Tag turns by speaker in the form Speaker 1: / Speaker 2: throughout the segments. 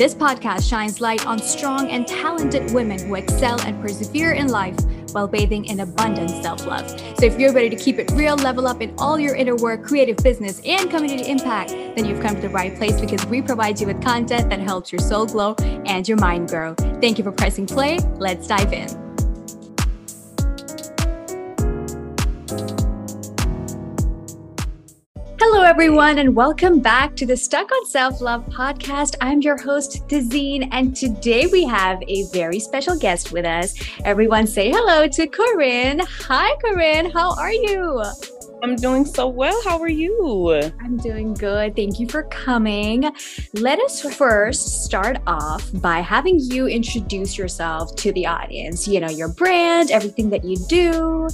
Speaker 1: This podcast shines light on strong and talented women who excel and persevere in life while bathing in abundant self love. So, if you're ready to keep it real, level up in all your inner work, creative business, and community impact, then you've come to the right place because we provide you with content that helps your soul glow and your mind grow. Thank you for pressing play. Let's dive in. Everyone, and welcome back to the STUK on Self Love podcast. I'm your host, Tazeen, and today we have a very special guest with us. Everyone say hello to Korynne. Hi, Korynne. How are you?
Speaker 2: I'm doing so well. How are you?
Speaker 1: I'm doing good. Thank you for coming. Let us first start off by having you introduce yourself to the audience. You know, your brand, everything that you do.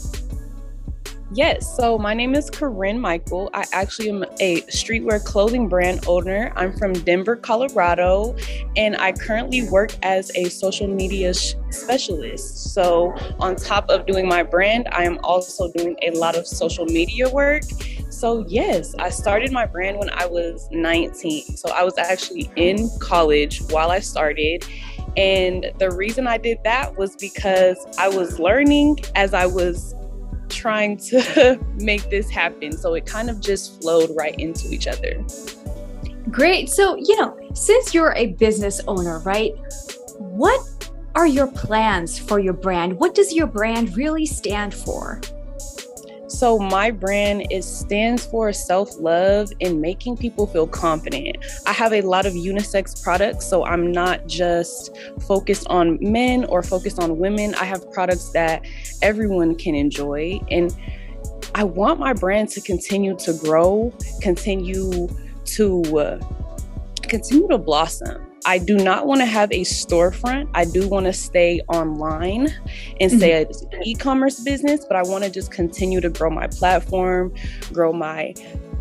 Speaker 2: Yes, so my name is Korynne Mykal. I actually am a streetwear clothing brand owner. I'm from Denver, Colorado, and I currently work as a social media sh- specialist. So, on top of doing my brand, I am also doing a lot of social media work. So, yes, I started my brand when I was 19. So, I was actually in college while I started. And the reason I did that was because I was learning as I was trying to make this happen. So it kind of just flowed right into each other.
Speaker 1: Great. So, you know, since you're a business owner, right? What are your plans for your brand? What does your brand really stand for?
Speaker 2: So my brand is stands for self-love and making people feel confident. I have a lot of unisex products, so I'm not just focused on men or focused on women. I have products that everyone can enjoy and I want my brand to continue to grow, continue to uh, continue to blossom. I do not want to have a storefront. I do want to stay online and say mm-hmm. an e-commerce business, but I want to just continue to grow my platform, grow my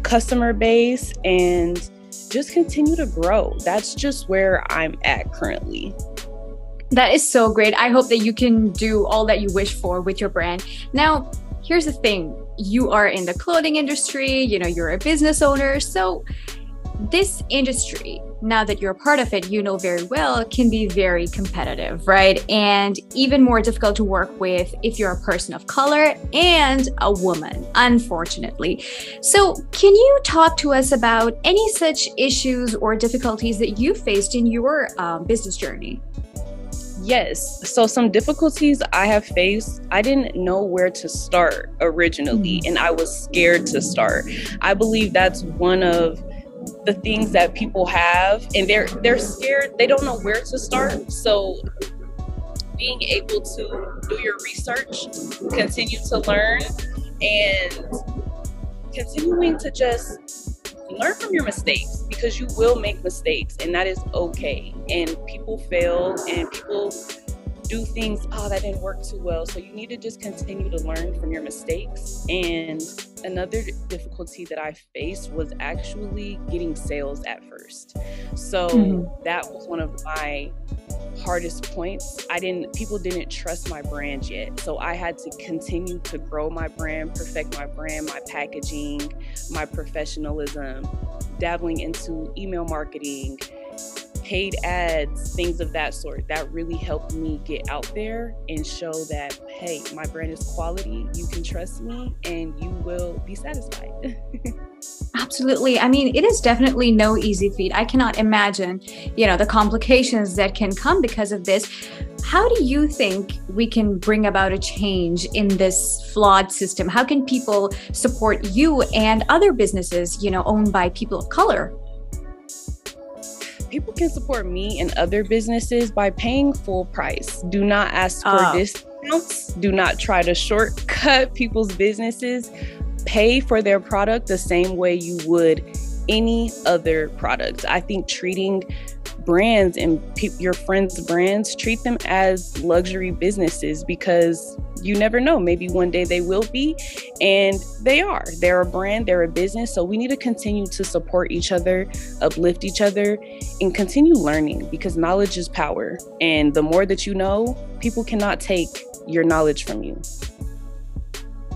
Speaker 2: customer base and just continue to grow. That's just where I'm at currently.
Speaker 1: That is so great. I hope that you can do all that you wish for with your brand. Now, here's the thing. You are in the clothing industry, you know, you're a business owner. So, this industry, now that you're a part of it, you know very well, can be very competitive, right? And even more difficult to work with if you're a person of color and a woman, unfortunately. So, can you talk to us about any such issues or difficulties that you faced in your um, business journey?
Speaker 2: Yes. So, some difficulties I have faced, I didn't know where to start originally, mm-hmm. and I was scared to start. I believe that's one of the things that people have and they're they're scared they don't know where to start so being able to do your research continue to learn and continuing to just learn from your mistakes because you will make mistakes and that is okay and people fail and people do things, oh, that didn't work too well. So you need to just continue to learn from your mistakes. And another difficulty that I faced was actually getting sales at first. So mm-hmm. that was one of my hardest points. I didn't, people didn't trust my brand yet. So I had to continue to grow my brand, perfect my brand, my packaging, my professionalism, dabbling into email marketing paid ads, things of that sort. That really helped me get out there and show that, hey, my brand is quality. You can trust me and you will be satisfied.
Speaker 1: Absolutely. I mean, it is definitely no easy feat. I cannot imagine, you know, the complications that can come because of this. How do you think we can bring about a change in this flawed system? How can people support you and other businesses, you know, owned by people of color?
Speaker 2: People can support me and other businesses by paying full price. Do not ask for oh. discounts. Do not try to shortcut people's businesses. Pay for their product the same way you would any other product. I think treating brands and pe- your friends' brands, treat them as luxury businesses because you never know. Maybe one day they will be, and they are. They're a brand, they're a business. So we need to continue to support each other, uplift each other, and continue learning because knowledge is power. And the more that you know, people cannot take your knowledge from you.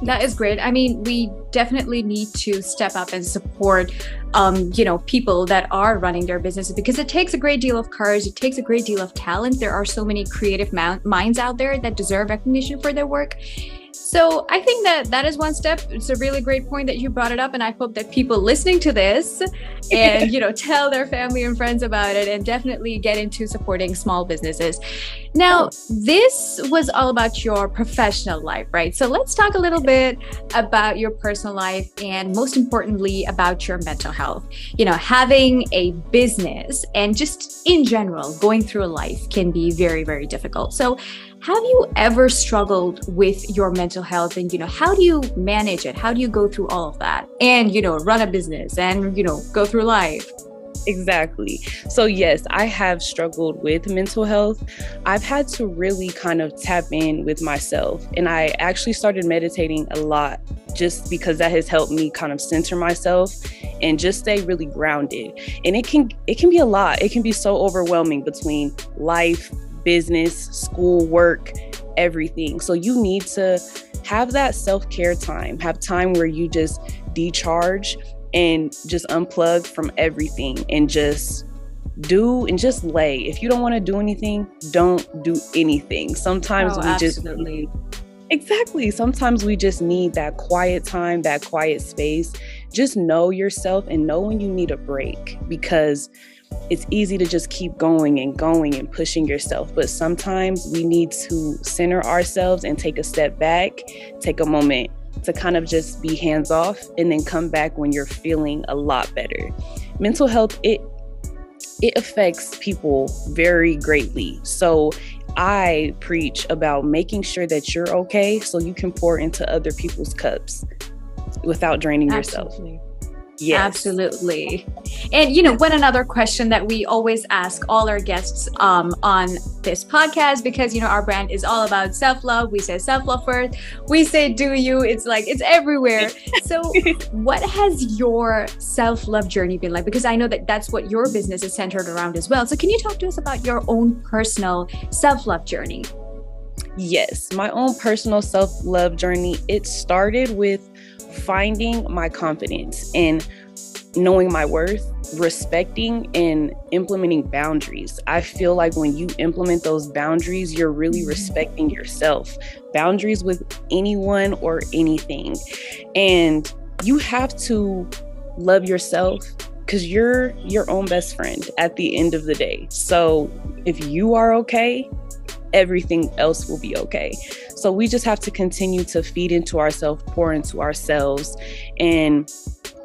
Speaker 1: That is great. I mean, we definitely need to step up and support, um, you know, people that are running their businesses because it takes a great deal of courage. It takes a great deal of talent. There are so many creative minds out there that deserve recognition for their work. So I think that that is one step. It's a really great point that you brought it up, and I hope that people listening to this and you know tell their family and friends about it, and definitely get into supporting small businesses. Now, this was all about your professional life, right? So let's talk a little bit about your personal life, and most importantly, about your mental health. You know, having a business and just in general, going through a life can be very, very difficult. So have you ever struggled with your mental health and you know how do you manage it? How do you go through all of that and you know run a business and you know go through life?
Speaker 2: Exactly. So yes i have struggled with mental health. I've had to really kind of tap in with myself and i actually started meditating a lot just because that has helped me kind of center myself and just stay really grounded. And it can it can be a lot. It can be so overwhelming between life business, school, work, everything. So you need to have that self care time, have time where you just decharge and just unplug from everything and just do and just lay. If you don't want to do anything, don't do anything. Sometimes oh, we absolutely. just Exactly. Sometimes we just need that quiet time, that quiet space. Just know yourself and know when you need a break because it's easy to just keep going and going and pushing yourself. But sometimes we need to center ourselves and take a step back, take a moment to kind of just be hands off and then come back when you're feeling a lot better. Mental health, it it affects people very greatly. So I preach about making sure that you're okay so you can pour into other people's cups without draining Absolutely. yourself.
Speaker 1: Yes. Absolutely. And you know, one another question that we always ask all our guests um, on this podcast, because you know our brand is all about self-love. We say self-love first. We say do you. It's like it's everywhere. So, what has your self-love journey been like? Because I know that that's what your business is centered around as well. So, can you talk to us about your own personal self-love journey?
Speaker 2: Yes, my own personal self-love journey. It started with finding my confidence and knowing my worth, respecting and implementing boundaries. I feel like when you implement those boundaries, you're really mm-hmm. respecting yourself. Boundaries with anyone or anything. And you have to love yourself because you're your own best friend at the end of the day. So if you are okay, everything else will be okay. So we just have to continue to feed into ourselves, pour into ourselves, and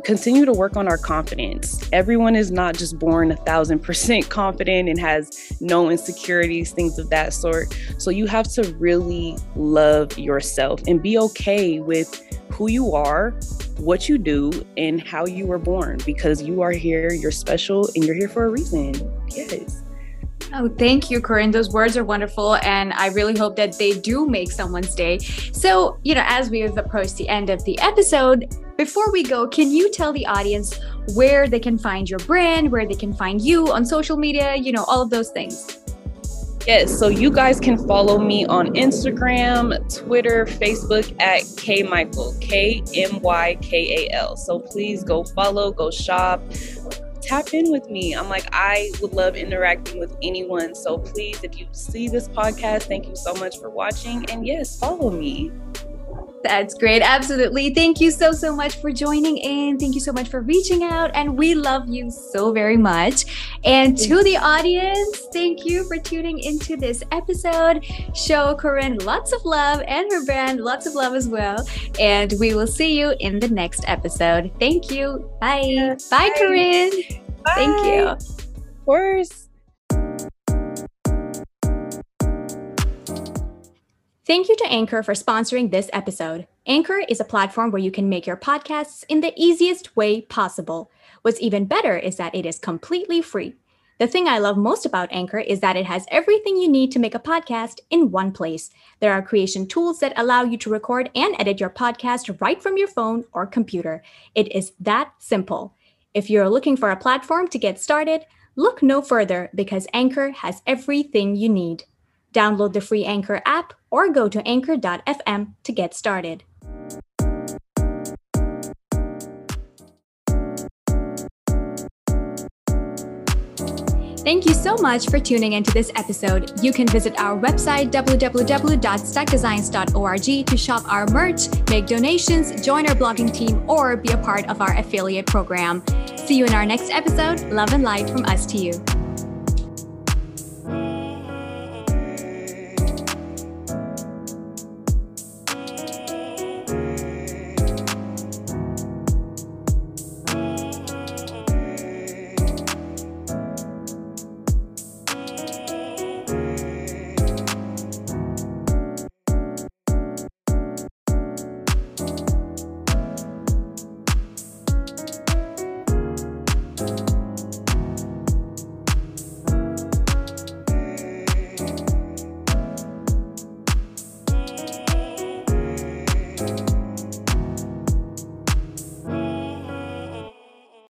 Speaker 2: continue to work on our confidence. Everyone is not just born a thousand percent confident and has no insecurities, things of that sort. So you have to really love yourself and be okay with who you are, what you do, and how you were born because you are here, you're special, and you're here for a reason. Yes.
Speaker 1: Oh, thank you, Korynne. Those words are wonderful. And I really hope that they do make someone's day. So, you know, as we have approached the end of the episode, before we go, can you tell the audience where they can find your brand, where they can find you on social media, you know, all of those things?
Speaker 2: Yes, so you guys can follow me on Instagram, Twitter, Facebook at K Mykal, K M Y K A L. So please go follow, go shop tap in with me. I'm like, I would love interacting with anyone. So please, if you see this podcast, thank you so much for watching. And yes, follow me.
Speaker 1: That's great. Absolutely. Thank you so, so much for joining in. Thank you so much for reaching out. And we love you so very much. And to the audience, thank you for tuning into this episode. Show Korynne lots of love and her brand lots of love as well. And we will see you in the next episode. Thank you. Bye. Bye, Bye. Korynne. Bye. Thank you.
Speaker 2: Of course.
Speaker 1: Thank you to Anchor for sponsoring this episode. Anchor is a platform where you can make your podcasts in the easiest way possible. What's even better is that it is completely free. The thing I love most about Anchor is that it has everything you need to make a podcast in one place. There are creation tools that allow you to record and edit your podcast right from your phone or computer. It is that simple. If you're looking for a platform to get started, look no further because Anchor has everything you need. Download the free Anchor app or go to anchor.fm to get started. Thank you so much for tuning into this episode. You can visit our website www.stukdesigns.org to shop our merch, make donations, join our blogging team, or be a part of our affiliate program. See you in our next episode. Love and light from us to you.